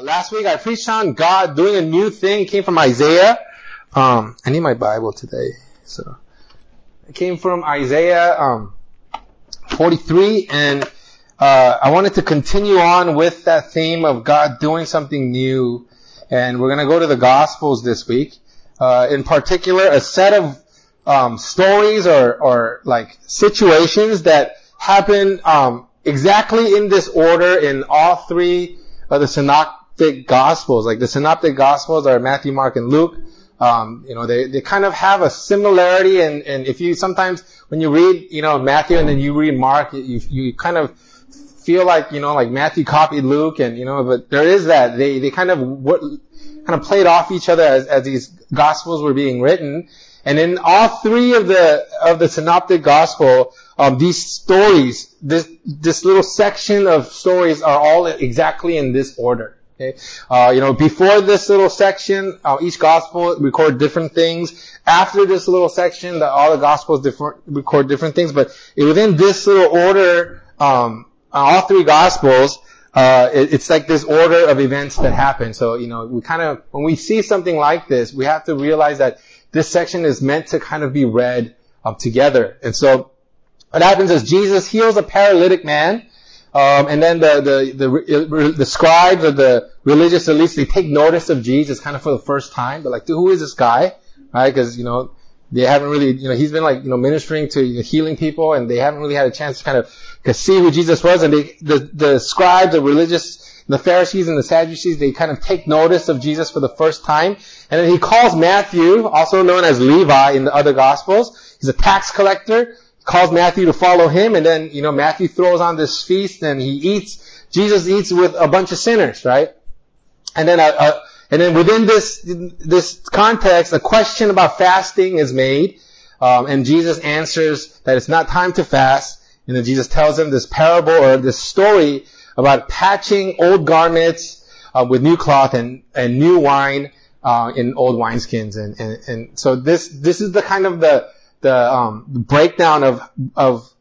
Uh, last week I preached on God doing a new thing. It came from Isaiah. Um, I need my Bible today, so it came from Isaiah um, 43, and uh, I wanted to continue on with that theme of God doing something new. And we're going to go to the Gospels this week. Uh, in particular, a set of um, stories or, or like situations that happen um, exactly in this order in all three of the synoptic gospels. Like the synoptic gospels are Matthew, Mark, and Luke. Um, you know, they, they kind of have a similarity and, and if you sometimes when you read, you know, Matthew and then you read Mark, you, you kind of feel like, you know, like Matthew copied Luke and, you know, but there is that. They, they kind of, what, kind of played off each other as, as these gospels were being written. And in all three of the, of the synoptic gospel, um, these stories, this, this little section of stories are all exactly in this order. Okay? Uh, you know, before this little section, uh, each gospel record different things. After this little section, the, all the gospels different, record different things. But within this little order, um, all three gospels, uh, it, it's like this order of events that happen. So, you know, we kind of, when we see something like this, we have to realize that this section is meant to kind of be read um, together. And so, what happens is Jesus heals a paralytic man, um, and then the, the, the, the scribes or the religious elites, they take notice of Jesus kind of for the first time. They're like, who is this guy? Right? Cause, you know, they haven't really, you know, he's been like, you know, ministering to you know, healing people and they haven't really had a chance to kind of see who Jesus was. And they, the, the scribes, the religious, the Pharisees and the Sadducees, they kind of take notice of Jesus for the first time. And then he calls Matthew, also known as Levi in the other gospels. He's a tax collector calls Matthew to follow him, and then, you know, Matthew throws on this feast and he eats, Jesus eats with a bunch of sinners, right? And then, uh, uh, and then within this, this context, a question about fasting is made, um, and Jesus answers that it's not time to fast, and then Jesus tells him this parable or this story about patching old garments uh, with new cloth and, and new wine uh, in old wineskins, and, and and so this this is the kind of the the um, breakdown of of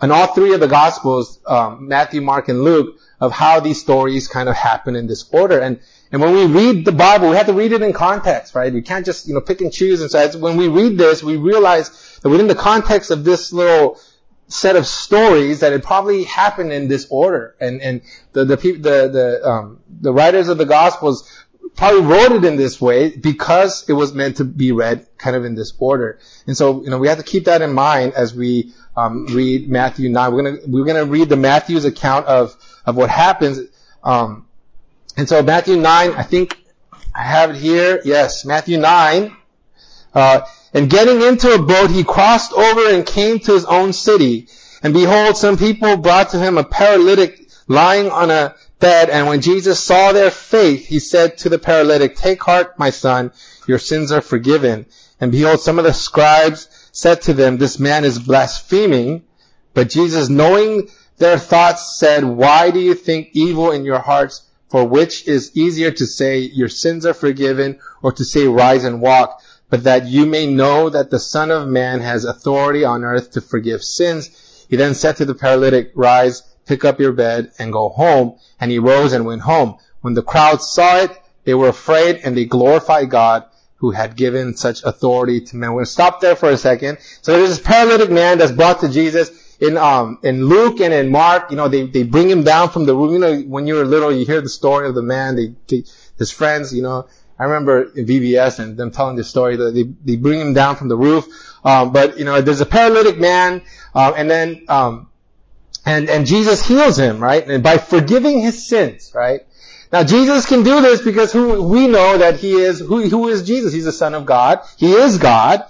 in all three of the gospels, um, Matthew, Mark, and Luke, of how these stories kind of happen in this order. And and when we read the Bible, we have to read it in context, right? We can't just you know pick and choose. And so when we read this, we realize that within the context of this little set of stories, that it probably happened in this order. And and the the the the, um, the writers of the gospels probably wrote it in this way because it was meant to be read kind of in this order. And so, you know, we have to keep that in mind as we um, read Matthew 9. We're gonna, we're gonna read the Matthew's account of, of what happens. Um, and so Matthew 9, I think I have it here. Yes, Matthew 9. Uh, and getting into a boat, he crossed over and came to his own city. And behold, some people brought to him a paralytic lying on a bed, and when Jesus saw their faith, he said to the paralytic, Take heart, my son, your sins are forgiven. And behold, some of the scribes said to them, This man is blaspheming. But Jesus, knowing their thoughts, said, Why do you think evil in your hearts? For which is easier to say, Your sins are forgiven, or to say, Rise and walk? But that you may know that the Son of Man has authority on earth to forgive sins. He then said to the paralytic, Rise, pick up your bed and go home. And he rose and went home. When the crowd saw it, they were afraid and they glorified God who had given such authority to men. We're going to stop there for a second. So there's this paralytic man that's brought to Jesus. In, um, in Luke and in Mark, you know, they, they bring him down from the room. You know, when you were little, you hear the story of the man, they, they his friends, you know, I remember in VBS and them telling the story that they, they bring him down from the roof. Um, but, you know, there's a paralytic man, um, and then, um, and, and Jesus heals him, right? And by forgiving his sins, right? Now Jesus can do this because who, we know that he is, who, who is Jesus? He's the son of God. He is God.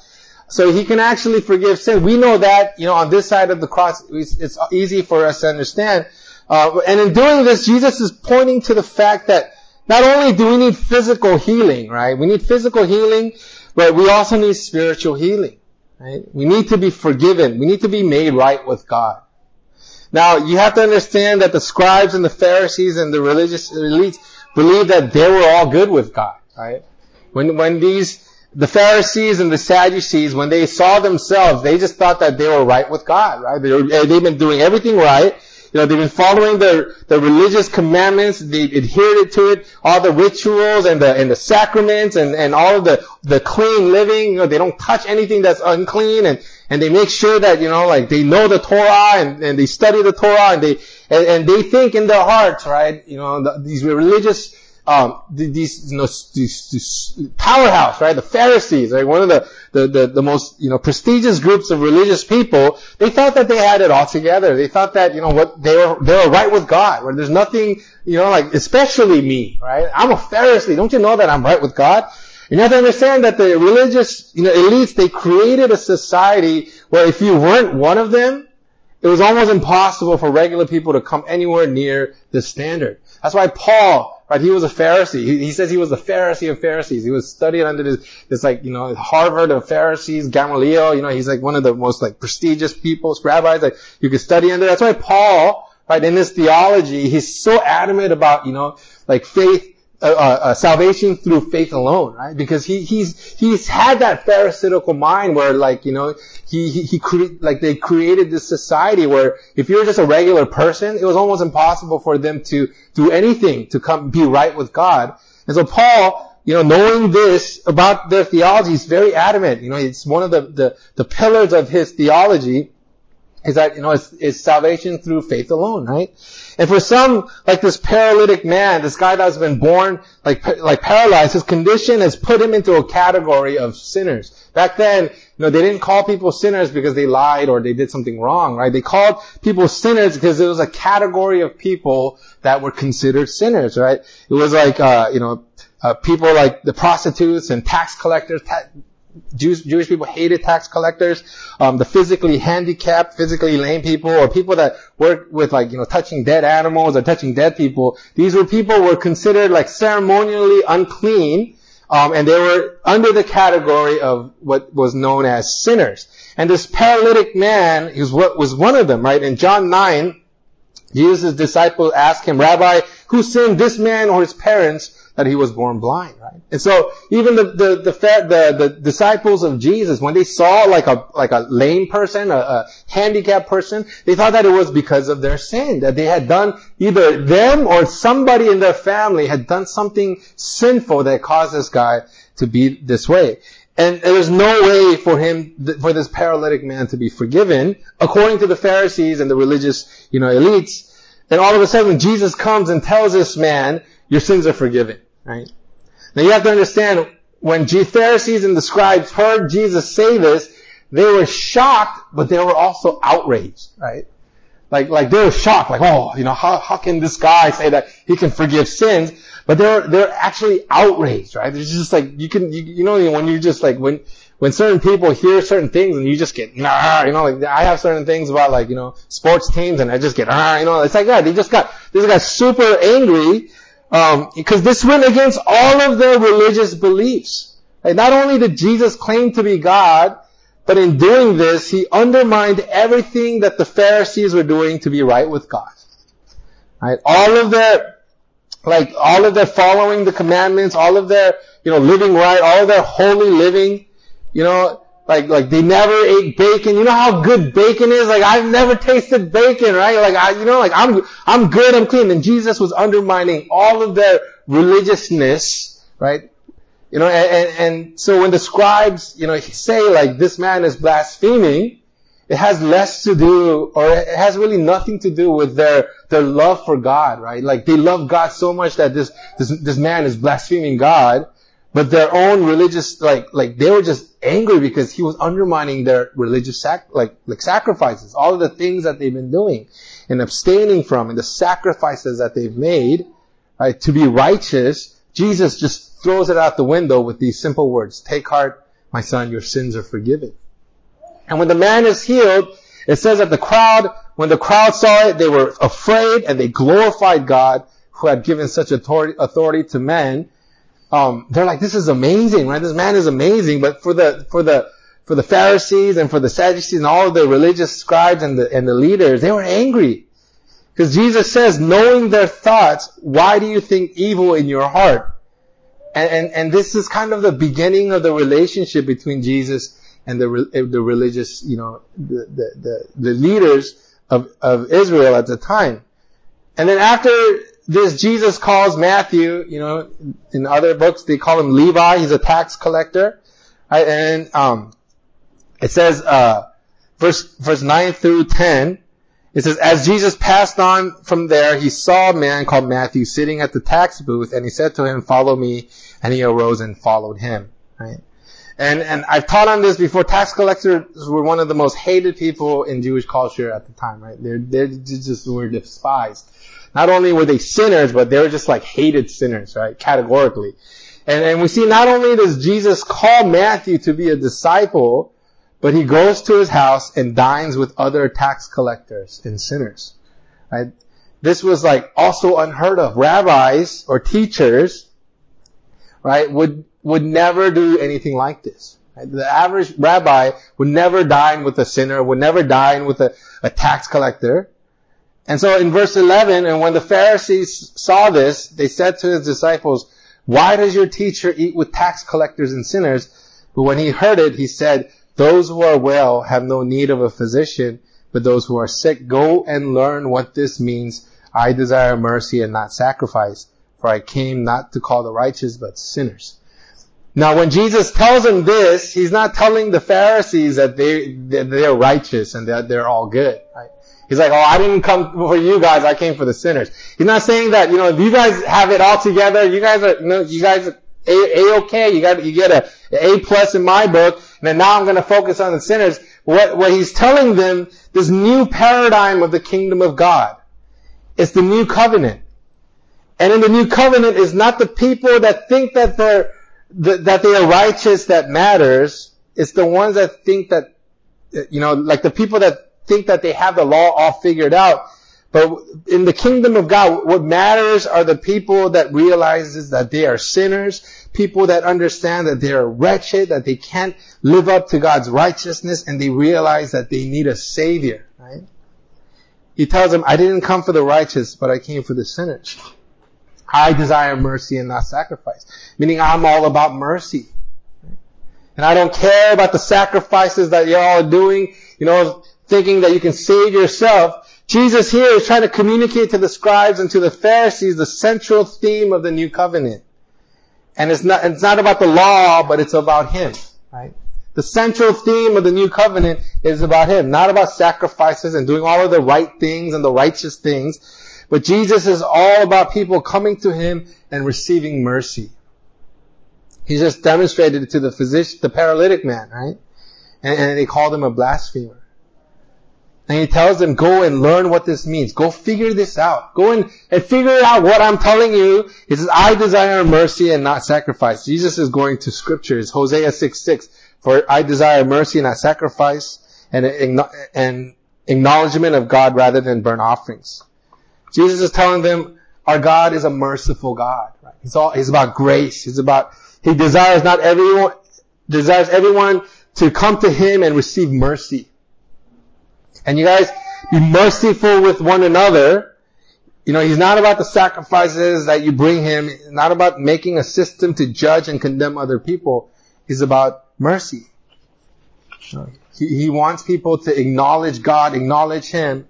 So he can actually forgive sin. We know that, you know, on this side of the cross, it's easy for us to understand. Uh, and in doing this, Jesus is pointing to the fact that not only do we need physical healing, right? We need physical healing, but we also need spiritual healing, right? We need to be forgiven. We need to be made right with God. Now, you have to understand that the scribes and the Pharisees and the religious elites believed that they were all good with God, right? When, when these, the Pharisees and the Sadducees, when they saw themselves, they just thought that they were right with God, right? They were, eh, they've been doing everything right. you know, they've been following the, the religious commandments, they adhered to it, all the rituals and the, and the sacraments and, and all the, the clean living, you know, they don't touch anything that's unclean and, and they make sure that, you know, like they know the Torah and, and they study the Torah and they, and, and they think in their hearts, right, you know, the, these religious um, these, you know, these, these powerhouse, right? The Pharisees, right? One of the, the, the, the, most, you know, prestigious groups of religious people, they thought that they had it all together. They thought that, you know, what, they were, they were right with God, where there's nothing, you know, like, especially me, right? I'm a Pharisee. Don't you know that I'm right with God? You have to understand that the religious, you know, elites, they created a society where if you weren't one of them, it was almost impossible for regular people to come anywhere near the standard. That's why Paul, Right? He was a Pharisee. He, he, says he was a Pharisee of Pharisees. He was studying under this, this like, you know, Harvard of Pharisees, Gamaliel, you know, he's like one of the most like prestigious people, rabbis that you could study under. That's why Paul, right, in his theology, he's so adamant about, you know, like faith, uh, uh, uh, salvation through faith alone, right? Because he, he's, he's had that pharisaical mind where like, you know, he, he, he cre- like they created this society where if you're just a regular person, it was almost impossible for them to do anything to come, be right with God. And so Paul, you know, knowing this about their theology, is very adamant. You know, it's one of the, the, the pillars of his theology is that, you know, it's, it's salvation through faith alone, right? And for some, like this paralytic man, this guy that's been born like, like paralyzed, his condition has put him into a category of sinners. Back then, you know, they didn't call people sinners because they lied or they did something wrong, right? They called people sinners because it was a category of people that were considered sinners, right? It was like, uh, you know, uh, people like the prostitutes and tax collectors, ta- Jewish, Jewish people hated tax collectors, um, the physically handicapped, physically lame people, or people that work with like, you know, touching dead animals or touching dead people. These were people were considered like ceremonially unclean, um, and they were under the category of what was known as sinners. And this paralytic man is what was one of them, right? In John 9, Jesus' disciples asked him, Rabbi, who sinned, this man or his parents, that he was born blind, right? And so even the the the, the, the disciples of Jesus, when they saw like a like a lame person, a, a handicapped person, they thought that it was because of their sin that they had done either them or somebody in their family had done something sinful that caused this guy to be this way. And there's no way for him, for this paralytic man to be forgiven, according to the Pharisees and the religious, you know, elites. And all of a sudden, Jesus comes and tells this man, your sins are forgiven. Right? Now you have to understand, when the Pharisees and the scribes heard Jesus say this, they were shocked, but they were also outraged, right? Like, like they were shocked, like, oh, you know, how, how can this guy say that he can forgive sins? But they're, they're actually outraged, right? It's just like, you can, you, you know, when you just like, when, when certain people hear certain things and you just get, nah, you know, like I have certain things about like, you know, sports teams and I just get, ah, you know, it's like that. They just got, they just got super angry um, because this went against all of their religious beliefs. And not only did Jesus claim to be God, but in doing this, he undermined everything that the Pharisees were doing to be right with God. Right? All of their, like, all of their following the commandments, all of their, you know, living right, all of their holy living, you know, like, like they never ate bacon. You know how good bacon is? Like I've never tasted bacon, right? Like I, you know, like I'm, I'm good, I'm clean. And Jesus was undermining all of their religiousness, right? You know, and, and, and so when the scribes, you know, say like this man is blaspheming, it has less to do, or it has really nothing to do with their, their love for God, right? Like they love God so much that this, this, this man is blaspheming God. But their own religious, like, like they were just angry because he was undermining their religious sac, like, like sacrifices, all of the things that they've been doing and abstaining from and the sacrifices that they've made, right, to be righteous. Jesus just throws it out the window with these simple words, take heart, my son, your sins are forgiven. And when the man is healed, it says that the crowd, when the crowd saw it, they were afraid and they glorified God who had given such authority, authority to men um, they're like, this is amazing, right? This man is amazing. But for the, for the, for the Pharisees and for the Sadducees and all the religious scribes and the, and the leaders, they were angry. Because Jesus says, knowing their thoughts, why do you think evil in your heart? And, and, and this is kind of the beginning of the relationship between Jesus and the, the religious, you know, the, the, the, the leaders of, of Israel at the time. And then after this, Jesus calls Matthew, you know, in other books they call him Levi, he's a tax collector. Right? And, um, it says, uh, verse, verse 9 through 10, it says, as Jesus passed on from there, he saw a man called Matthew sitting at the tax booth, and he said to him, follow me, and he arose and followed him. Right? And, and I've taught on this before. Tax collectors were one of the most hated people in Jewish culture at the time, right? They're, they're just were despised. Not only were they sinners, but they were just like hated sinners, right? Categorically. And, and we see not only does Jesus call Matthew to be a disciple, but he goes to his house and dines with other tax collectors and sinners, right? This was like also unheard of. Rabbis or teachers, right, would would never do anything like this. The average rabbi would never dine with a sinner, would never dine with a, a tax collector. And so in verse 11, and when the Pharisees saw this, they said to his disciples, why does your teacher eat with tax collectors and sinners? But when he heard it, he said, those who are well have no need of a physician, but those who are sick, go and learn what this means. I desire mercy and not sacrifice, for I came not to call the righteous, but sinners. Now when Jesus tells them this, he's not telling the Pharisees that they, that they're righteous and that they're all good, right? He's like, oh, I didn't come for you guys, I came for the sinners. He's not saying that, you know, you guys have it all together, you guys are, you you guys are A-okay, you got, you get a A plus in my book, and then now I'm gonna focus on the sinners. What, what he's telling them, this new paradigm of the kingdom of God. It's the new covenant. And in the new covenant is not the people that think that they're that they are righteous that matters. It's the ones that think that, you know, like the people that think that they have the law all figured out. But in the kingdom of God, what matters are the people that realizes that they are sinners, people that understand that they are wretched, that they can't live up to God's righteousness, and they realize that they need a savior, right? He tells them, I didn't come for the righteous, but I came for the sinners. I desire mercy and not sacrifice. Meaning I'm all about mercy. And I don't care about the sacrifices that y'all are doing, you know, thinking that you can save yourself. Jesus here is trying to communicate to the scribes and to the Pharisees the central theme of the new covenant. And it's not, it's not about the law, but it's about Him, right? The central theme of the new covenant is about Him, not about sacrifices and doing all of the right things and the righteous things, but Jesus is all about people coming to Him and receiving mercy. He just demonstrated it to the physician, the paralytic man, right? And, and they called him a blasphemer. And he tells them, go and learn what this means. Go figure this out. Go and, and figure out what I'm telling you. He says, I desire mercy and not sacrifice. Jesus is going to scriptures. Hosea 6, 6. For I desire mercy and not sacrifice and, and acknowledgement of God rather than burnt offerings. Jesus is telling them, our God is a merciful God. Right? He's all, he's about grace. He's about, he desires not everyone, desires everyone to come to him and receive mercy. And you guys, be merciful with one another. You know, he's not about the sacrifices that you bring him, not about making a system to judge and condemn other people. He's about mercy. He, he wants people to acknowledge God, acknowledge him,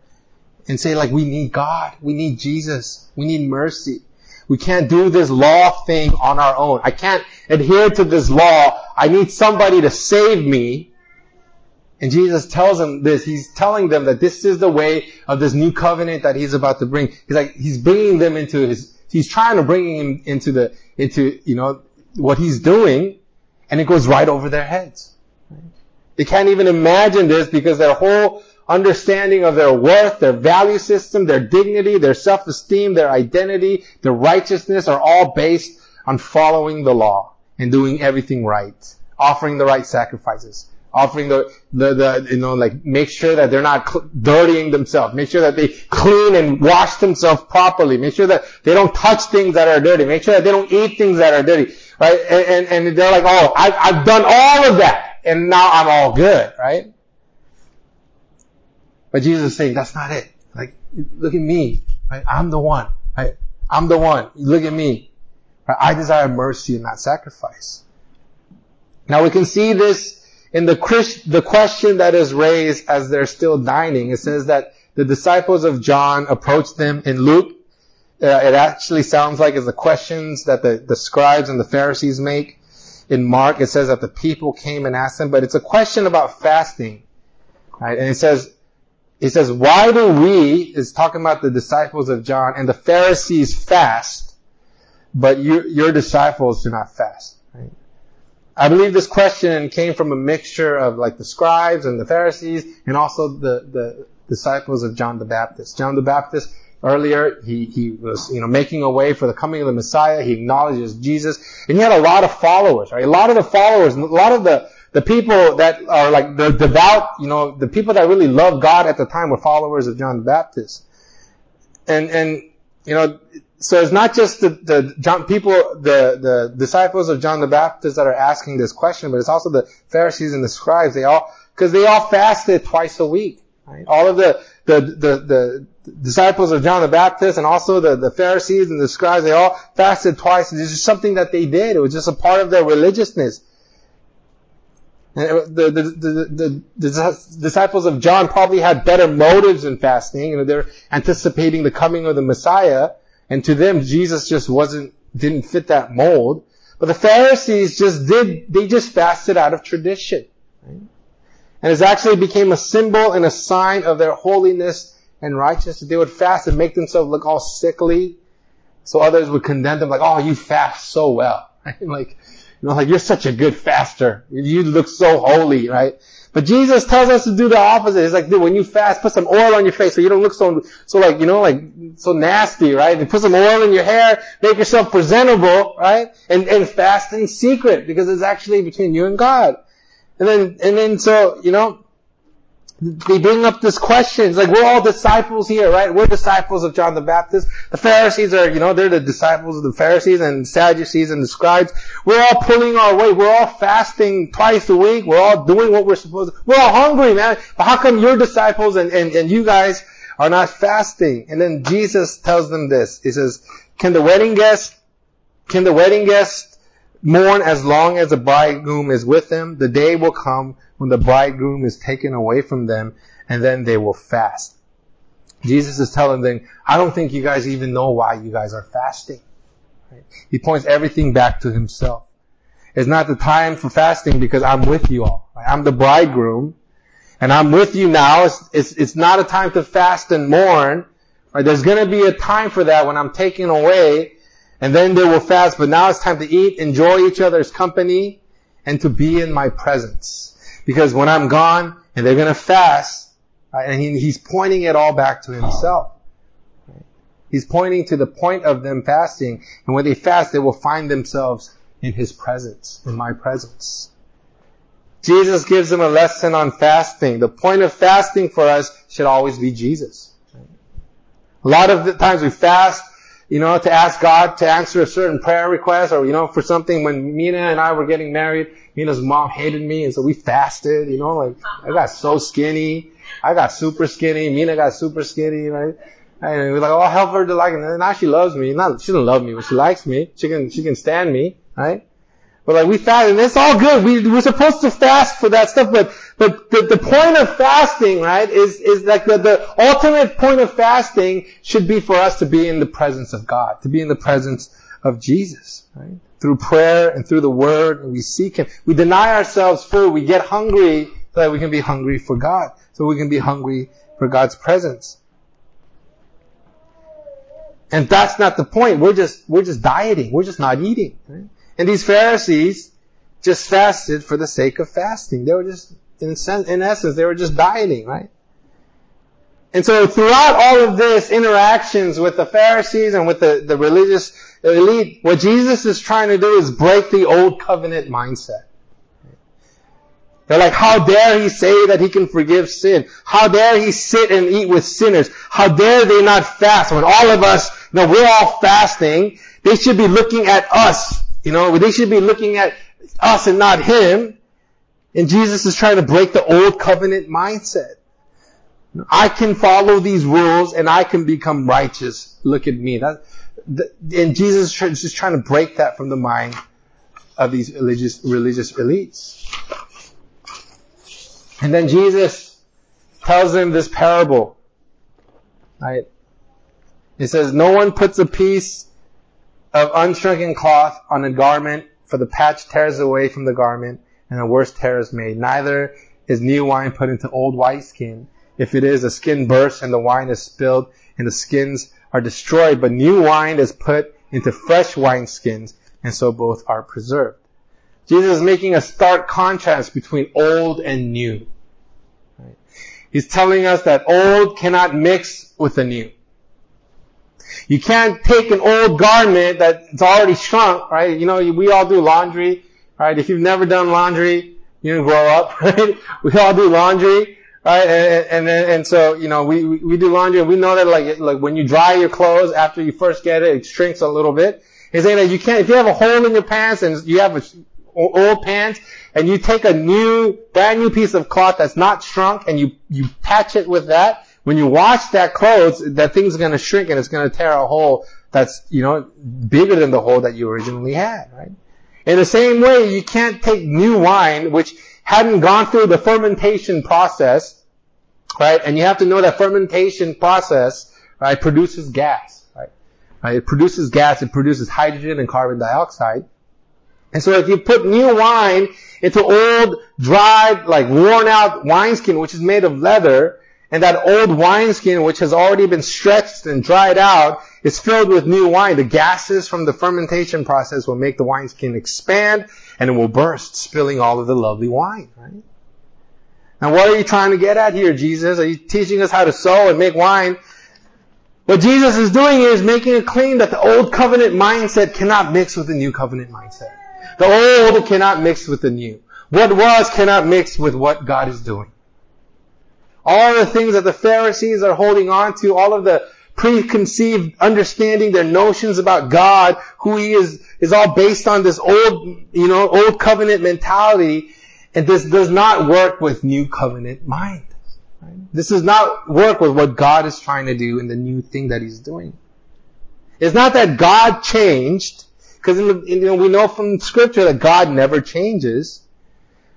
and say like, we need God. We need Jesus. We need mercy. We can't do this law thing on our own. I can't adhere to this law. I need somebody to save me. And Jesus tells them this. He's telling them that this is the way of this new covenant that he's about to bring. He's like, he's bringing them into his, he's trying to bring him into the, into, you know, what he's doing. And it goes right over their heads. They can't even imagine this because their whole understanding of their worth, their value system, their dignity, their self-esteem, their identity, their righteousness are all based on following the law and doing everything right, offering the right sacrifices, offering the, the, the you know, like, make sure that they're not cl- dirtying themselves, make sure that they clean and wash themselves properly, make sure that they don't touch things that are dirty, make sure that they don't eat things that are dirty, right? And, and, and they're like, oh, I've, I've done all of that, and now I'm all good, right? But Jesus is saying, that's not it. Like, look at me. Right? I'm the one. Right? I'm the one. Look at me. Right? I desire mercy and not sacrifice. Now we can see this in the, Christ, the question that is raised as they're still dining. It says that the disciples of John approached them in Luke. Uh, it actually sounds like it's the questions that the, the scribes and the Pharisees make. In Mark, it says that the people came and asked them, but it's a question about fasting. Right? And it says, it says, why do we, is talking about the disciples of John, and the Pharisees fast, but you, your disciples do not fast? I believe this question came from a mixture of like the scribes and the Pharisees, and also the, the disciples of John the Baptist. John the Baptist, earlier, he, he was, you know, making a way for the coming of the Messiah. He acknowledges Jesus, and he had a lot of followers, right? A lot of the followers, a lot of the, the people that are like the devout, you know, the people that really love God at the time were followers of John the Baptist. And, and, you know, so it's not just the, the John, people, the, the disciples of John the Baptist that are asking this question, but it's also the Pharisees and the scribes. They all, cause they all fasted twice a week. Right? All of the, the, the, the disciples of John the Baptist and also the, the Pharisees and the scribes, they all fasted twice. This is something that they did. It was just a part of their religiousness. The, the, the, the, disciples of John probably had better motives in fasting. You know, they're anticipating the coming of the Messiah. And to them, Jesus just wasn't, didn't fit that mold. But the Pharisees just did, they just fasted out of tradition. Right? And it actually became a symbol and a sign of their holiness and righteousness. They would fast and make themselves look all sickly. So others would condemn them like, oh, you fast so well. Like, you know, like you're such a good faster. You look so holy, right? But Jesus tells us to do the opposite. He's like, dude, when you fast, put some oil on your face so you don't look so, so like, you know, like, so nasty, right? And put some oil in your hair, make yourself presentable, right? And, and fast in secret because it's actually between you and God. And then, and then so, you know, they bring up this question. It's like we're all disciples here, right? We're disciples of John the Baptist. The Pharisees are, you know, they're the disciples of the Pharisees and Sadducees and the scribes. We're all pulling our weight. We're all fasting twice a week. We're all doing what we're supposed to. We're all hungry, man. But how come your disciples and, and, and you guys are not fasting? And then Jesus tells them this. He says, can the wedding guest, can the wedding guest mourn as long as the bridegroom is with them? The day will come when the bridegroom is taken away from them and then they will fast. Jesus is telling them, I don't think you guys even know why you guys are fasting. Right? He points everything back to himself. It's not the time for fasting because I'm with you all. Right? I'm the bridegroom and I'm with you now. It's, it's, it's not a time to fast and mourn. Right? There's going to be a time for that when I'm taken away and then they will fast, but now it's time to eat, enjoy each other's company, and to be in my presence. Because when I'm gone and they're gonna fast, and he, he's pointing it all back to himself. He's pointing to the point of them fasting, and when they fast, they will find themselves in his presence, in my presence. Jesus gives them a lesson on fasting. The point of fasting for us should always be Jesus. A lot of the times we fast you know, to ask God to answer a certain prayer request or, you know, for something when Mina and I were getting married, Mina's mom hated me and so we fasted, you know, like I got so skinny. I got super skinny. Mina got super skinny, right? And we're like, oh, I'll help her to like. And now she loves me. Not, she doesn't love me, but she likes me. She can, she can stand me, right? But like we fast, and it's all good. We, we're supposed to fast for that stuff, but, but the, the point of fasting, right, is, is like the, the ultimate point of fasting should be for us to be in the presence of God, to be in the presence of Jesus, right? Through prayer and through the Word, and we seek Him. We deny ourselves food. We get hungry so that we can be hungry for God. So we can be hungry for God's presence. And that's not the point. We're just, we're just dieting. We're just not eating. Right? And these Pharisees just fasted for the sake of fasting. They were just, in, in essence, they were just dieting, right? And so throughout all of this interactions with the Pharisees and with the, the religious elite, what Jesus is trying to do is break the old covenant mindset. They're like, how dare he say that he can forgive sin? How dare he sit and eat with sinners? How dare they not fast when all of us, know, we're all fasting. They should be looking at us you know, they should be looking at us and not him. And Jesus is trying to break the old covenant mindset. I can follow these rules and I can become righteous. Look at me. That, and Jesus is just trying to break that from the mind of these religious, religious elites. And then Jesus tells them this parable. Right? It says, no one puts a piece of unshrunken cloth on a garment for the patch tears away from the garment and a worse tear is made. Neither is new wine put into old wineskin. If it is, the skin bursts and the wine is spilled and the skins are destroyed, but new wine is put into fresh wineskins and so both are preserved. Jesus is making a stark contrast between old and new. He's telling us that old cannot mix with the new. You can't take an old garment that's already shrunk, right? You know, we all do laundry, right? If you've never done laundry, you didn't grow up, right? We all do laundry, right? And, and, and so, you know, we, we do laundry and we know that like, like when you dry your clothes after you first get it, it shrinks a little bit. He's saying that you can't, if you have a hole in your pants and you have a, old pants and you take a new, brand new piece of cloth that's not shrunk and you, you patch it with that, when you wash that clothes, that thing's gonna shrink and it's gonna tear a hole that's, you know, bigger than the hole that you originally had, right? In the same way, you can't take new wine, which hadn't gone through the fermentation process, right? And you have to know that fermentation process, right, produces gas, right? right? It produces gas, it produces hydrogen and carbon dioxide. And so if you put new wine into old, dried, like worn out wineskin, which is made of leather, and that old wineskin, which has already been stretched and dried out, is filled with new wine. The gases from the fermentation process will make the wineskin expand and it will burst, spilling all of the lovely wine, right? Now what are you trying to get at here, Jesus? Are you teaching us how to sow and make wine? What Jesus is doing is making a claim that the old covenant mindset cannot mix with the new covenant mindset. The old cannot mix with the new. What was cannot mix with what God is doing. All the things that the Pharisees are holding on to, all of the preconceived understanding, their notions about God, who He is, is all based on this old, you know, old covenant mentality. And this does not work with new covenant mind. This does not work with what God is trying to do in the new thing that He's doing. It's not that God changed, because you know, we know from scripture that God never changes.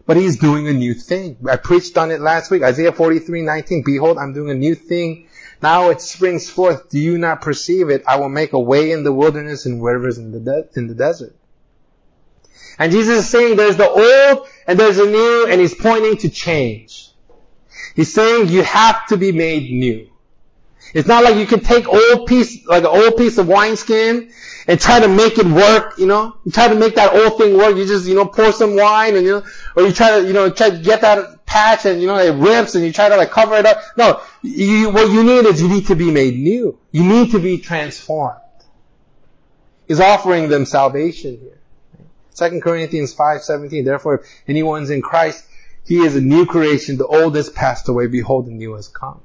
But he's doing a new thing. I preached on it last week. Isaiah 43, 19. Behold, I'm doing a new thing. Now it springs forth. Do you not perceive it? I will make a way in the wilderness and rivers in the, de- in the desert. And Jesus is saying there's the old and there's the new and he's pointing to change. He's saying you have to be made new. It's not like you can take old piece, like an old piece of wineskin and try to make it work, you know? You try to make that old thing work, you just, you know, pour some wine and, you know, or you try to, you know, try to get that patch and, you know, it rips and you try to like cover it up. No, you, what you need is you need to be made new. You need to be transformed. He's offering them salvation here. 2 Corinthians 5:17. Therefore, if anyone's in Christ, he is a new creation. The old has passed away. Behold, the new has come.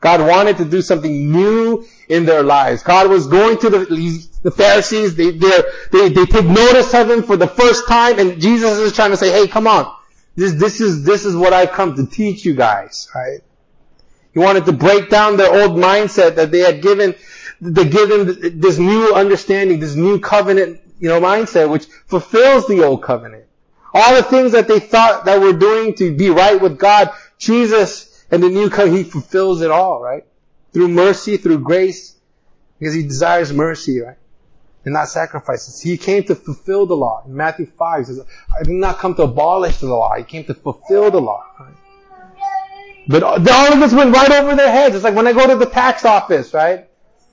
God wanted to do something new in their lives. God was going to the, the Pharisees. They, they, they take notice of him for the first time and Jesus is trying to say, hey, come on. This, this is, this is what I've come to teach you guys, right? He wanted to break down their old mindset that they had given, they given this new understanding, this new covenant, you know, mindset, which fulfills the old covenant. All the things that they thought that were doing to be right with God, Jesus and the new covenant, He fulfills it all, right? Through mercy, through grace, because He desires mercy, right? And not sacrifices. He came to fulfill the law. In Matthew 5, He says, I did not come to abolish the law. He came to fulfill the law. Right? But all of this went right over their heads. It's like when I go to the tax office, right?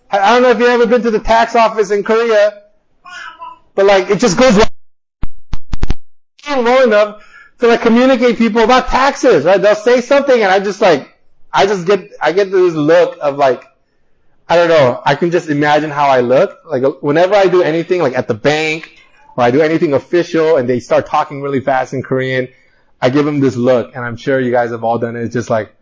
I don't know if you've ever been to the tax office in Korea, but like, it just goes right low to like communicate people about taxes, right? They'll say something and I just like, I just get, I get this look of like, I don't know, I can just imagine how I look. Like whenever I do anything like at the bank or I do anything official and they start talking really fast in Korean, I give them this look and I'm sure you guys have all done it. It's just like,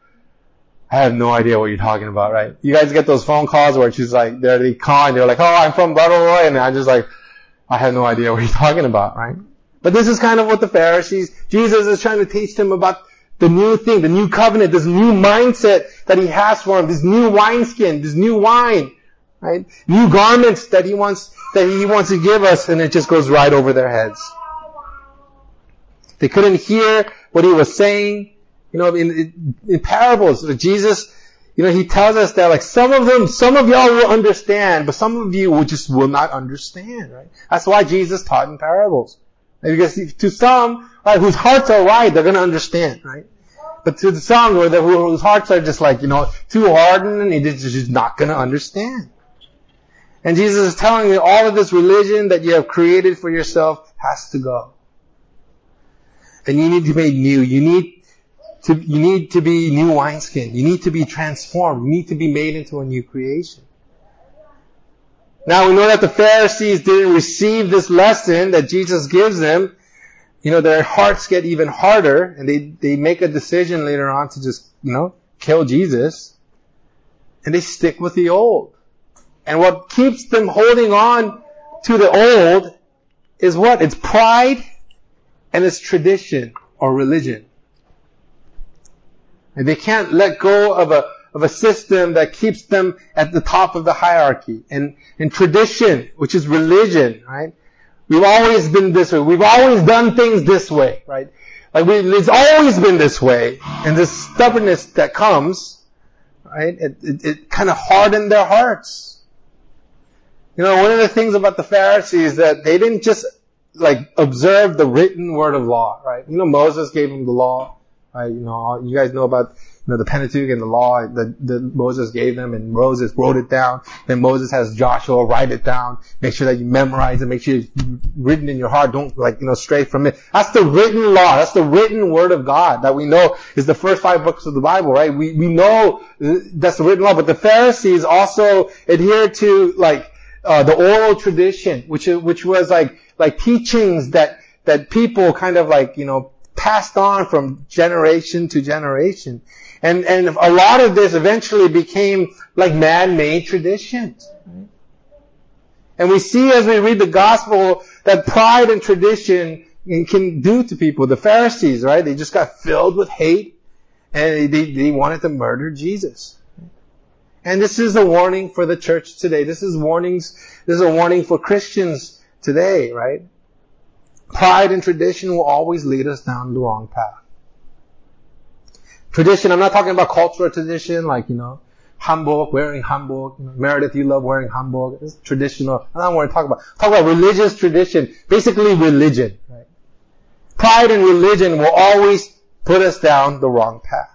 I have no idea what you're talking about, right? You guys get those phone calls where she's like, they're, they call and they're like, oh, I'm from blah, blah, blah, and I'm just like, I have no idea what you're talking about, right? But this is kind of what the Pharisees, Jesus is trying to teach them about the new thing, the new covenant, this new mindset that he has for them, this new wineskin, this new wine, right? New garments that he wants, that he wants to give us, and it just goes right over their heads. They couldn't hear what he was saying. You know, in, in parables, Jesus, you know, he tells us that like some of them, some of y'all will understand, but some of you will just will not understand, right? That's why Jesus taught in parables. Because to some, whose hearts are right, they're gonna understand, right? But to the some where the, whose hearts are just like, you know, too hardened and they're just not gonna understand. And Jesus is telling you all of this religion that you have created for yourself has to go. And you need to be new. You need to, you need to be new wineskin. You need to be transformed. You need to be made into a new creation. Now we know that the Pharisees didn't receive this lesson that Jesus gives them. You know, their hearts get even harder and they, they make a decision later on to just, you know, kill Jesus. And they stick with the old. And what keeps them holding on to the old is what? It's pride and it's tradition or religion. And they can't let go of a, of a system that keeps them at the top of the hierarchy. And, and tradition, which is religion, right? We've always been this way. We've always done things this way, right? Like we, it's always been this way. And this stubbornness that comes, right? It, it, it kind of hardened their hearts. You know, one of the things about the Pharisees that they didn't just like observe the written word of law, right? You know, Moses gave them the law, right? You know, you guys know about you know, the Pentateuch and the law that, that Moses gave them and Moses wrote it down. Then Moses has Joshua write it down. Make sure that you memorize it. Make sure it's written in your heart. Don't like, you know, stray from it. That's the written law. That's the written word of God that we know is the first five books of the Bible, right? We, we know that's the written law, but the Pharisees also adhere to like, uh, the oral tradition, which, which was like, like teachings that, that people kind of like, you know, passed on from generation to generation. And, and a lot of this eventually became like man-made traditions. And we see as we read the gospel that pride and tradition can do to people. The Pharisees, right? They just got filled with hate and they, they wanted to murder Jesus. And this is a warning for the church today. This is warnings, this is a warning for Christians today, right? Pride and tradition will always lead us down the wrong path. Tradition, I'm not talking about cultural tradition, like, you know, hanbok, wearing hanbok. Meredith, you love wearing hanbok. It's traditional. I don't want to talk about. Talk about religious tradition. Basically religion, right? Pride and religion will always put us down the wrong path.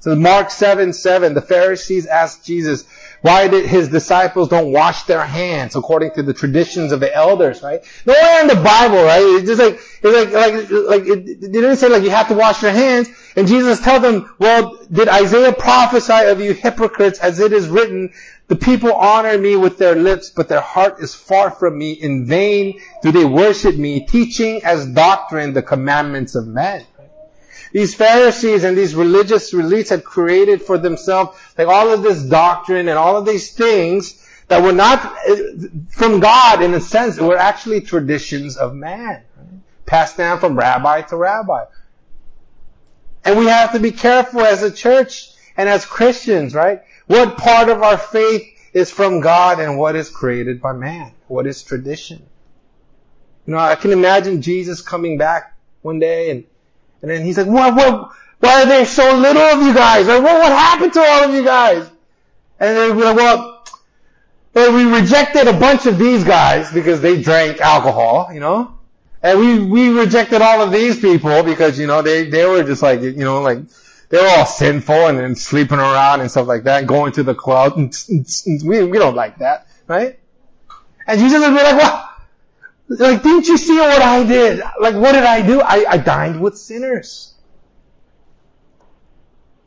So Mark 7, 7, the Pharisees asked Jesus, why did his disciples don't wash their hands according to the traditions of the elders, right? Nowhere in the Bible, right? It's just like, it's like, like, like, it, it didn't say like you have to wash your hands. And Jesus tells them, well, did Isaiah prophesy of you hypocrites as it is written, the people honor me with their lips, but their heart is far from me. In vain do they worship me, teaching as doctrine the commandments of men. These Pharisees and these religious elites had created for themselves like all of this doctrine and all of these things that were not uh, from God in a sense, were actually traditions of man, right? passed down from rabbi to rabbi. And we have to be careful as a church and as Christians, right? What part of our faith is from God and what is created by man? What is tradition? You know, I can imagine Jesus coming back one day and and then he's like, what, what, why are there so little of you guys? Like, what, what happened to all of you guys? And then we're like, well, well, we rejected a bunch of these guys because they drank alcohol, you know? And we, we rejected all of these people because, you know, they, they were just like, you know, like, they were all sinful and, and sleeping around and stuff like that, going to the club. We, we don't like that, right? And Jesus would be like, well, like, didn't you see what I did? Like, what did I do? I, I dined with sinners.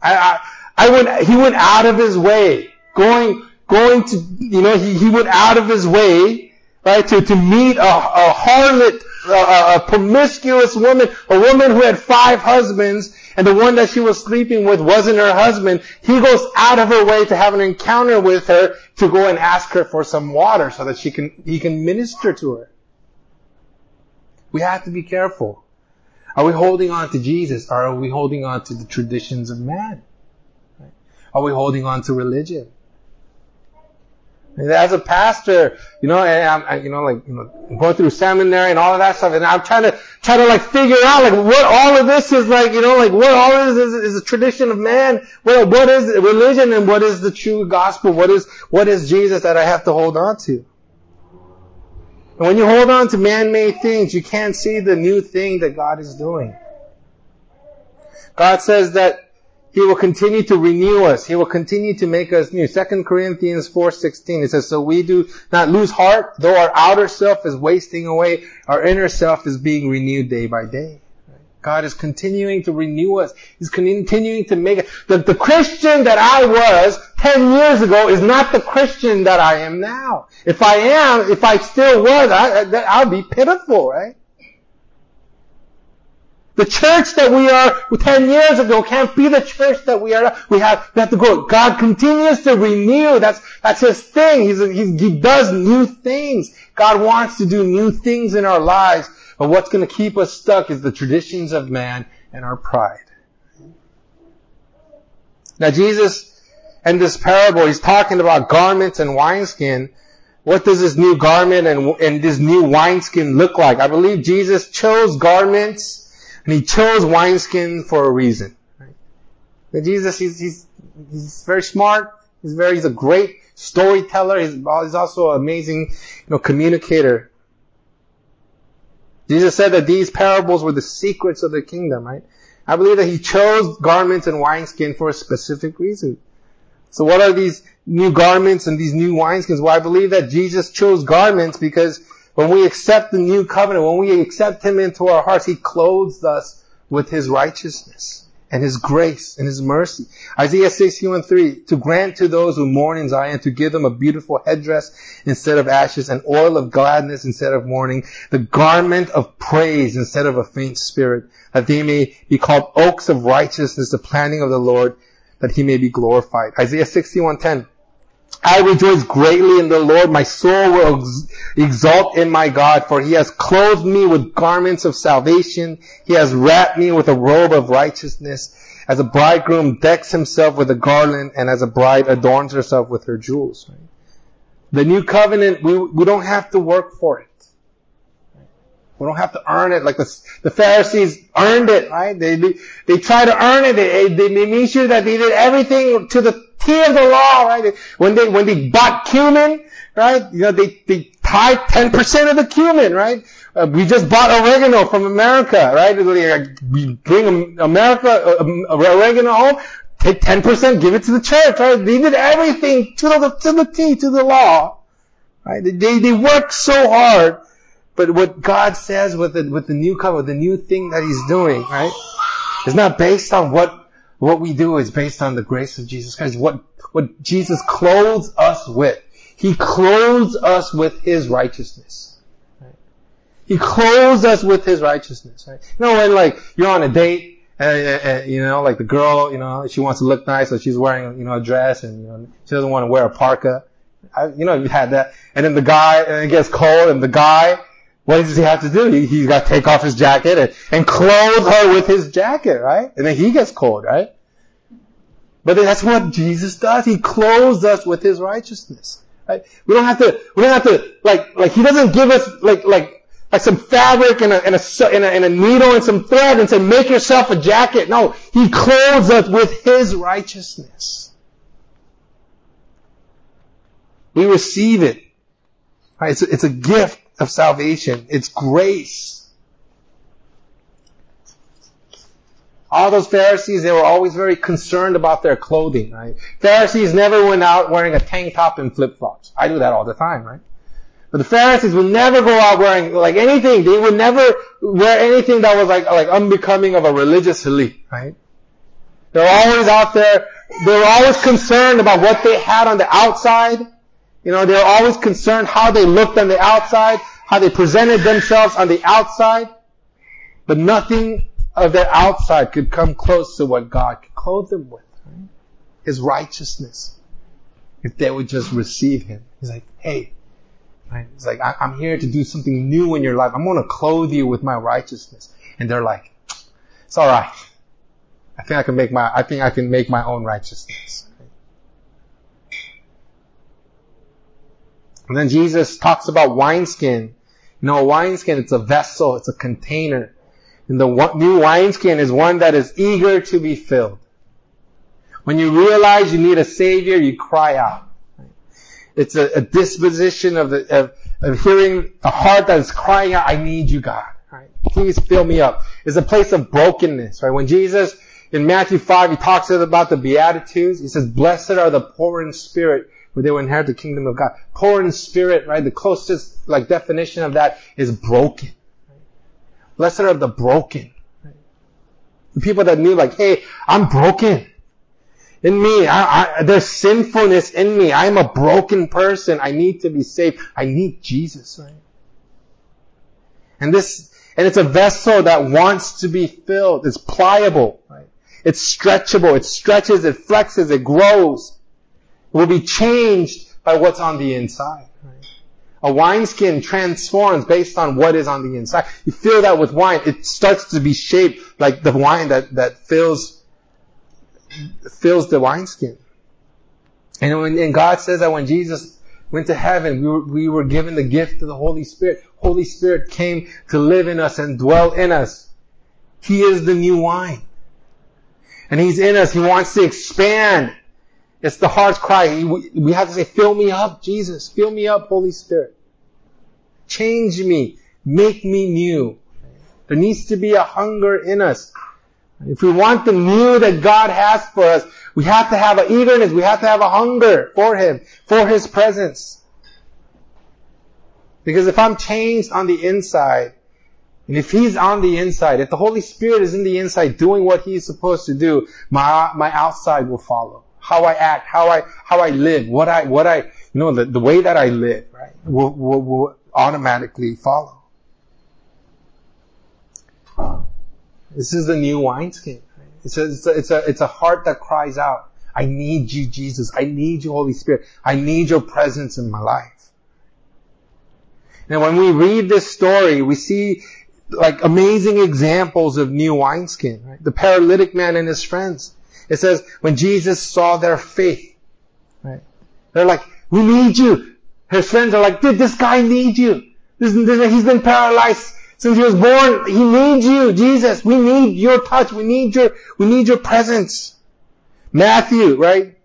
I, I, I went, he went out of his way, going, going to, you know, he, he went out of his way, right, to, to meet a, a harlot, a, a promiscuous woman, a woman who had five husbands, and the one that she was sleeping with wasn't her husband. He goes out of her way to have an encounter with her to go and ask her for some water so that she can, he can minister to her. We have to be careful. Are we holding on to Jesus or are we holding on to the traditions of man? Are we holding on to religion? As a pastor, you know, and I'm, I, you know, like, you know, going through seminary and all of that stuff, and I'm trying to, try to like figure out like what all of this is like, you know, like what all of this is, is a tradition of man, what, what is religion and what is the true gospel, what is, what is Jesus that I have to hold on to? And when you hold on to man-made things, you can't see the new thing that God is doing. God says that he will continue to renew us. He will continue to make us new. 2 Corinthians 4.16, it says, So we do not lose heart, though our outer self is wasting away, our inner self is being renewed day by day. God is continuing to renew us. He's continuing to make it. The, the Christian that I was 10 years ago is not the Christian that I am now. If I am, if I still was, I, I'll be pitiful, right? The church that we are 10 years ago can't be the church that we are. We have, we have to grow. God continues to renew. That's, that's His thing. He's, he's, he does new things. God wants to do new things in our lives. But what's going to keep us stuck is the traditions of man and our pride. Now Jesus, in this parable, he's talking about garments and wineskin. What does this new garment and, and this new wineskin look like? I believe Jesus chose garments and he chose wineskin for a reason. Right? Jesus, he's, he's, he's very smart. He's very, he's a great storyteller. He's, he's also an amazing, you know, communicator. Jesus said that these parables were the secrets of the kingdom, right? I believe that he chose garments and wineskin for a specific reason. So what are these new garments and these new wineskins? Well, I believe that Jesus chose garments because when we accept the new covenant, when we accept Him into our hearts, He clothes us with His righteousness and His grace and His mercy. Isaiah 61 3, to grant to those who mourn in Zion, to give them a beautiful headdress instead of ashes, an oil of gladness instead of mourning, the garment of praise instead of a faint spirit, that they may be called oaks of righteousness, the planting of the Lord, that He may be glorified. Isaiah 61 10, I rejoice greatly in the Lord. My soul will exalt in my God, for he has clothed me with garments of salvation. He has wrapped me with a robe of righteousness. As a bridegroom decks himself with a garland, and as a bride adorns herself with her jewels. The new covenant, we, we don't have to work for it. We don't have to earn it like the, the Pharisees earned it, right? They, they, they try to earn it. They, they, they made sure that they did everything to the T of the law, right? When they, when they bought cumin, right? You know, they, they tied 10% of the cumin, right? Uh, we just bought oregano from America, right? We bring America, uh, oregano home, take 10%, give it to the church, right? They did everything to the, to the T, to the law, right? They, they work so hard but what God says with the, with the new cover, the new thing that He's doing, right, is not based on what, what we do, is based on the grace of Jesus Christ. What, what Jesus clothes us with. He clothes us with His righteousness. Right? He clothes us with His righteousness, right? You know, when like, you're on a date, and, and, you know, like the girl, you know, she wants to look nice, so she's wearing, you know, a dress, and you know, she doesn't want to wear a parka. I, you know, you had that. And then the guy, and it gets cold, and the guy, what does he have to do? He, he's got to take off his jacket and, and clothe her with his jacket, right? And then he gets cold, right? But that's what Jesus does. He clothes us with his righteousness. Right? We don't have to, we don't have to, like, like, he doesn't give us, like, like, like some fabric and a, and a, and a, and a needle and some thread and say, make yourself a jacket. No, he clothes us with his righteousness. We receive it. Right? It's, a, it's a gift of salvation. It's grace. All those Pharisees, they were always very concerned about their clothing, right? Pharisees never went out wearing a tank top and flip-flops. I do that all the time, right? But the Pharisees would never go out wearing like anything. They would never wear anything that was like like unbecoming of a religious elite, right? They were always out there. They were always concerned about what they had on the outside you know, they're always concerned how they looked on the outside, how they presented themselves on the outside, but nothing of their outside could come close to what God could clothe them with. Right? His righteousness. If they would just receive Him. He's like, hey, right? He's like, I- I'm here to do something new in your life. I'm going to clothe you with my righteousness. And they're like, it's alright. I think I can make my, I think I can make my own righteousness. And then Jesus talks about wineskin. You know, a wineskin, it's a vessel, it's a container. And the new wineskin is one that is eager to be filled. When you realize you need a savior, you cry out. It's a, a disposition of, the, of, of hearing a heart that is crying out, I need you, God. Please fill me up. It's a place of brokenness, right? When Jesus, in Matthew 5, he talks about the Beatitudes. He says, blessed are the poor in spirit, for they will inherit the kingdom of God. Poor in spirit, right? The closest, like, definition of that is broken. Blessed are the broken. The people that knew like, hey, I'm broken. In me, I, I, there's sinfulness in me. I'm a broken person. I need to be saved. I need Jesus, right? And this, and it's a vessel that wants to be filled. It's pliable, right? It's stretchable. It stretches, it flexes, it grows. Will be changed by what's on the inside. A wineskin transforms based on what is on the inside. You fill that with wine. It starts to be shaped like the wine that, that fills, fills the wineskin. And when, and God says that when Jesus went to heaven, we were, we were given the gift of the Holy Spirit. Holy Spirit came to live in us and dwell in us. He is the new wine. And He's in us. He wants to expand it's the heart's cry. We have to say, fill me up, Jesus. Fill me up, Holy Spirit. Change me. Make me new. There needs to be a hunger in us. If we want the new that God has for us, we have to have an eagerness. We have to have a hunger for Him, for His presence. Because if I'm changed on the inside, and if He's on the inside, if the Holy Spirit is in the inside doing what He's supposed to do, my, my outside will follow how I act, how I, how I live, what I, what I, you know, the, the way that I live, right, will, will, will automatically follow. This is the new wineskin. It's a, it's a, it's a, it's a heart that cries out, I need you, Jesus. I need you, Holy Spirit. I need your presence in my life. And when we read this story, we see like amazing examples of new wineskin, right? The paralytic man and his friends. It says, when Jesus saw their faith, right? They're like, we need you. His friends are like, did this guy need you? This, this, he's been paralyzed since he was born. He needs you, Jesus. We need your touch. We need your, we need your presence. Matthew, right?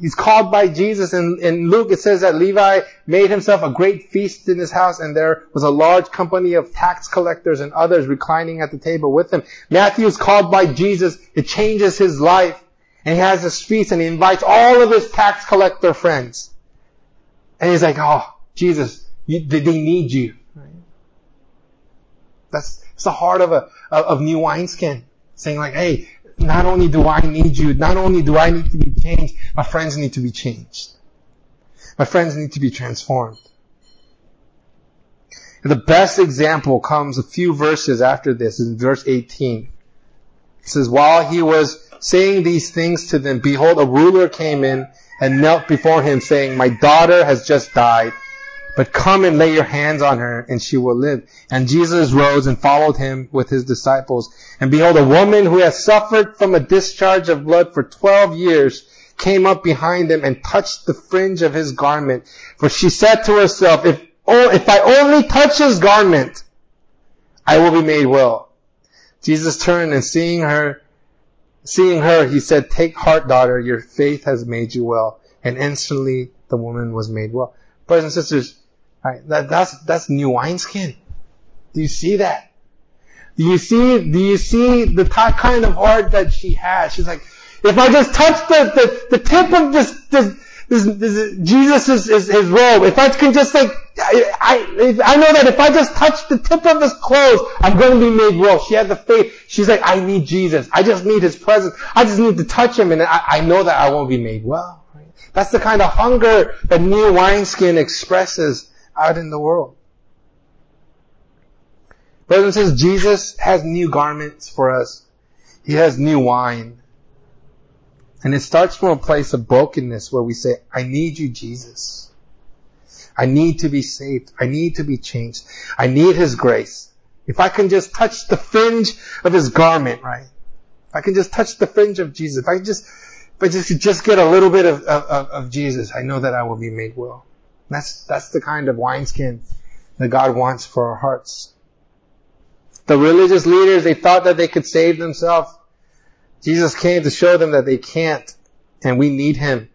He's called by Jesus. And in Luke, it says that Levi made himself a great feast in his house, and there was a large company of tax collectors and others reclining at the table with him. Matthew is called by Jesus. It changes his life. And he has this feast, and he invites all of his tax collector friends. And he's like, oh, Jesus, you, they need you. That's, that's the heart of a, of new wineskin. Saying like, hey, not only do I need you, not only do I need to be changed, my friends need to be changed. My friends need to be transformed. The best example comes a few verses after this in verse 18. It says, while he was saying these things to them, behold, a ruler came in and knelt before him saying, my daughter has just died but come and lay your hands on her and she will live. And Jesus rose and followed him with his disciples. And behold, a woman who had suffered from a discharge of blood for 12 years came up behind him and touched the fringe of his garment. For she said to herself, if, oh, if I only touch his garment, I will be made well. Jesus turned and seeing her, seeing her, he said, take heart, daughter, your faith has made you well. And instantly the woman was made well. Brothers and sisters, Right? That, that's, that's new wineskin. Do you see that? Do you see, do you see the kind of heart that she has? She's like, if I just touch the, the, the tip of this, this, this, this Jesus' his, his robe, if I can just like, I, I, I know that if I just touch the tip of his clothes, I'm going to be made well. She had the faith. She's like, I need Jesus. I just need his presence. I just need to touch him and I, I know that I won't be made well. That's the kind of hunger that new wineskin expresses out in the world. Brothers and sisters, Jesus has new garments for us. He has new wine. And it starts from a place of brokenness where we say, I need you, Jesus. I need to be saved. I need to be changed. I need His grace. If I can just touch the fringe of His garment, right? If I can just touch the fringe of Jesus, if I just, I just, just get a little bit of, of, of Jesus, I know that I will be made well. That's, that's the kind of wineskin that God wants for our hearts. The religious leaders, they thought that they could save themselves. Jesus came to show them that they can't, and we need Him.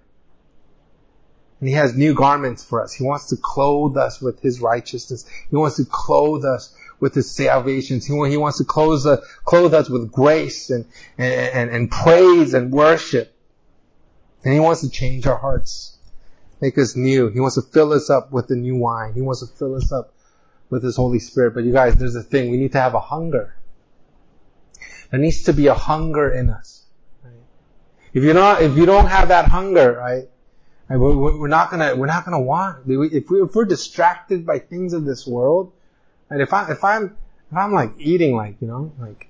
And He has new garments for us. He wants to clothe us with His righteousness. He wants to clothe us with His salvation. He wants to clothe, clothe us with grace and, and, and, and praise and worship. And He wants to change our hearts. Make us new. He wants to fill us up with the new wine. He wants to fill us up with His Holy Spirit. But you guys, there's a thing. We need to have a hunger. There needs to be a hunger in us. Right? If you're not, if you don't have that hunger, right, we're, not gonna, we're not gonna want. If, we, we're distracted by things of this world, and if I, if I'm, if I'm like eating like, you know, like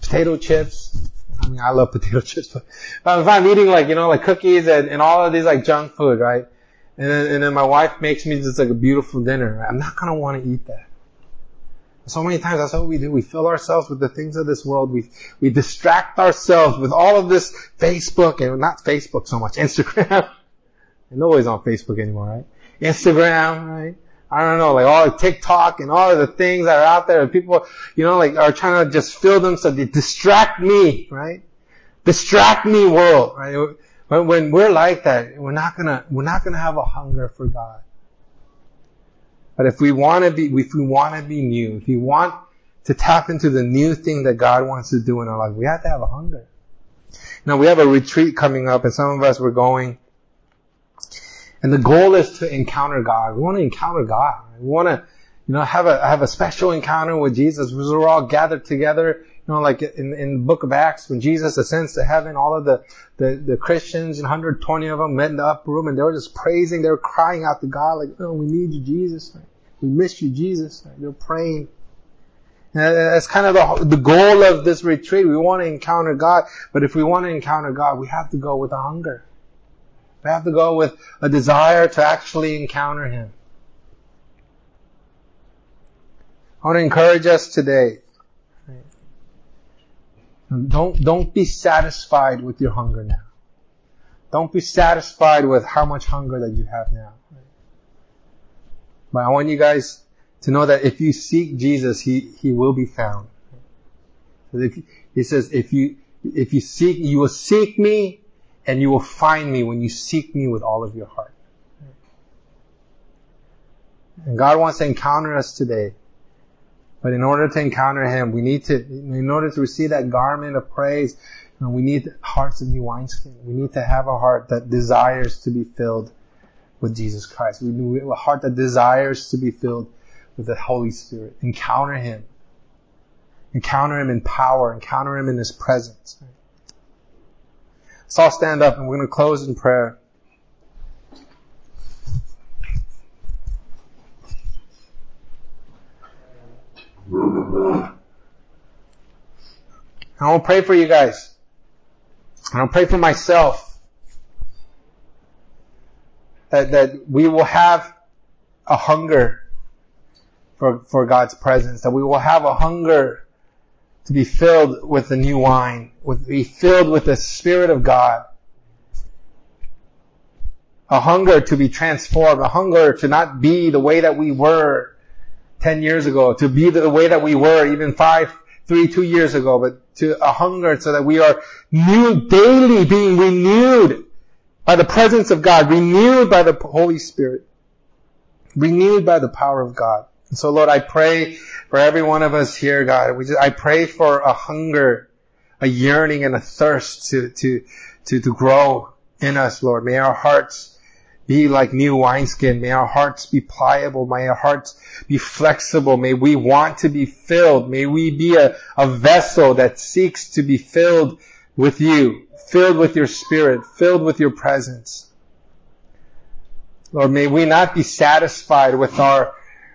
potato chips, I love potato chips, but if I'm eating like, you know, like cookies and, and all of these like junk food, right? And then, and then my wife makes me just like a beautiful dinner. Right? I'm not gonna want to eat that. So many times that's what we do. We fill ourselves with the things of this world. We, we distract ourselves with all of this Facebook and not Facebook so much, Instagram. And nobody's on Facebook anymore, right? Instagram, right? I don't know, like all the TikTok and all of the things that are out there and people, you know, like are trying to just fill them so they distract me, right? Distract me world, right? When, when we're like that, we're not gonna, we're not gonna have a hunger for God. But if we want to be, if we want to be new, if we want to tap into the new thing that God wants to do in our life, we have to have a hunger. Now we have a retreat coming up and some of us were going. And the goal is to encounter God. We want to encounter God. We want to, you know, have a, have a special encounter with Jesus we're all gathered together you know, like in, in the book of Acts, when Jesus ascends to heaven, all of the, the, the Christians, 120 of them met in the upper room and they were just praising, they were crying out to God like, oh, we need you, Jesus. We miss you, Jesus. They're praying. And that's kind of the, the goal of this retreat. We want to encounter God, but if we want to encounter God, we have to go with a hunger. We have to go with a desire to actually encounter Him. I want to encourage us today don't, don't be satisfied with your hunger now. Don't be satisfied with how much hunger that you have now. But I want you guys to know that if you seek Jesus, He, He will be found. He says, if you, if you seek, you will seek me and you will find me when you seek me with all of your heart. And God wants to encounter us today. But in order to encounter Him, we need to, in order to receive that garment of praise, you know, we need hearts of new wineskin. We need to have a heart that desires to be filled with Jesus Christ. We need a heart that desires to be filled with the Holy Spirit. Encounter Him. Encounter Him in power. Encounter Him in His presence. So I'll stand up and we're going to close in prayer. I will pray for you guys. I'll pray for myself. That, that we will have a hunger for, for God's presence. That we will have a hunger to be filled with the new wine. With, be filled with the Spirit of God. A hunger to be transformed. A hunger to not be the way that we were 10 years ago, to be the way that we were even five, three, two years ago, but to a hunger so that we are new daily being renewed by the presence of God, renewed by the Holy Spirit, renewed by the power of God. And so Lord, I pray for every one of us here, God. We just, I pray for a hunger, a yearning and a thirst to, to, to, to grow in us, Lord. May our hearts be like new wineskin. May our hearts be pliable. May our hearts be flexible. May we want to be filled. May we be a, a vessel that seeks to be filled with you, filled with your spirit, filled with your presence. Lord, may we not be satisfied with our,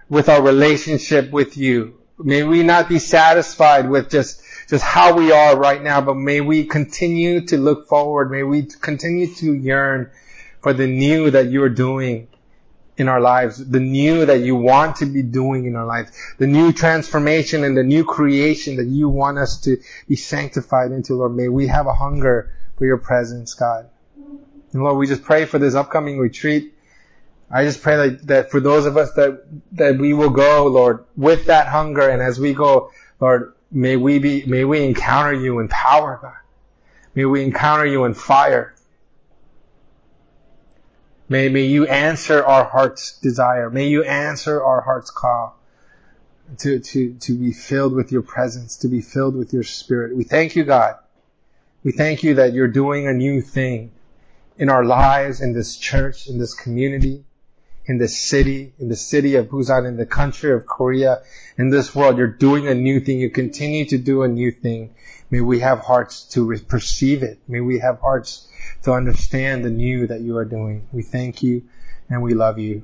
with our relationship with you. May we not be satisfied with just, just how we are right now, but may we continue to look forward. May we continue to yearn for the new that you're doing in our lives, the new that you want to be doing in our lives, the new transformation and the new creation that you want us to be sanctified into, Lord. May we have a hunger for your presence, God. And Lord, we just pray for this upcoming retreat I just pray that, that for those of us that, that we will go, Lord, with that hunger and as we go, Lord, may we be, may we encounter you in power, God. May we encounter you in fire. May, may you answer our heart's desire. May you answer our heart's call to, to, to be filled with your presence, to be filled with your spirit. We thank you, God. We thank you that you're doing a new thing in our lives, in this church, in this community, in this city, in the city of Busan, in the country of Korea, in this world. You're doing a new thing. You continue to do a new thing. May we have hearts to perceive it. May we have hearts to understand the new that you are doing. We thank you and we love you.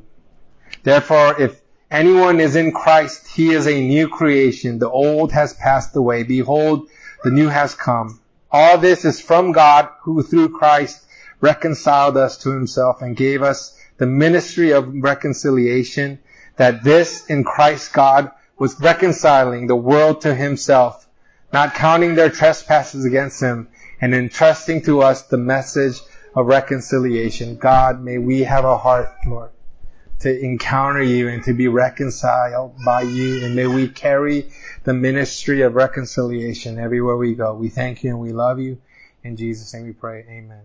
Therefore, if anyone is in Christ, he is a new creation. The old has passed away. Behold, the new has come. All this is from God who through Christ reconciled us to himself and gave us the ministry of reconciliation that this in Christ God was reconciling the world to himself, not counting their trespasses against him and entrusting to us the message of reconciliation. God, may we have a heart, Lord, to encounter you and to be reconciled by you. And may we carry the ministry of reconciliation everywhere we go. We thank you and we love you. In Jesus' name we pray. Amen.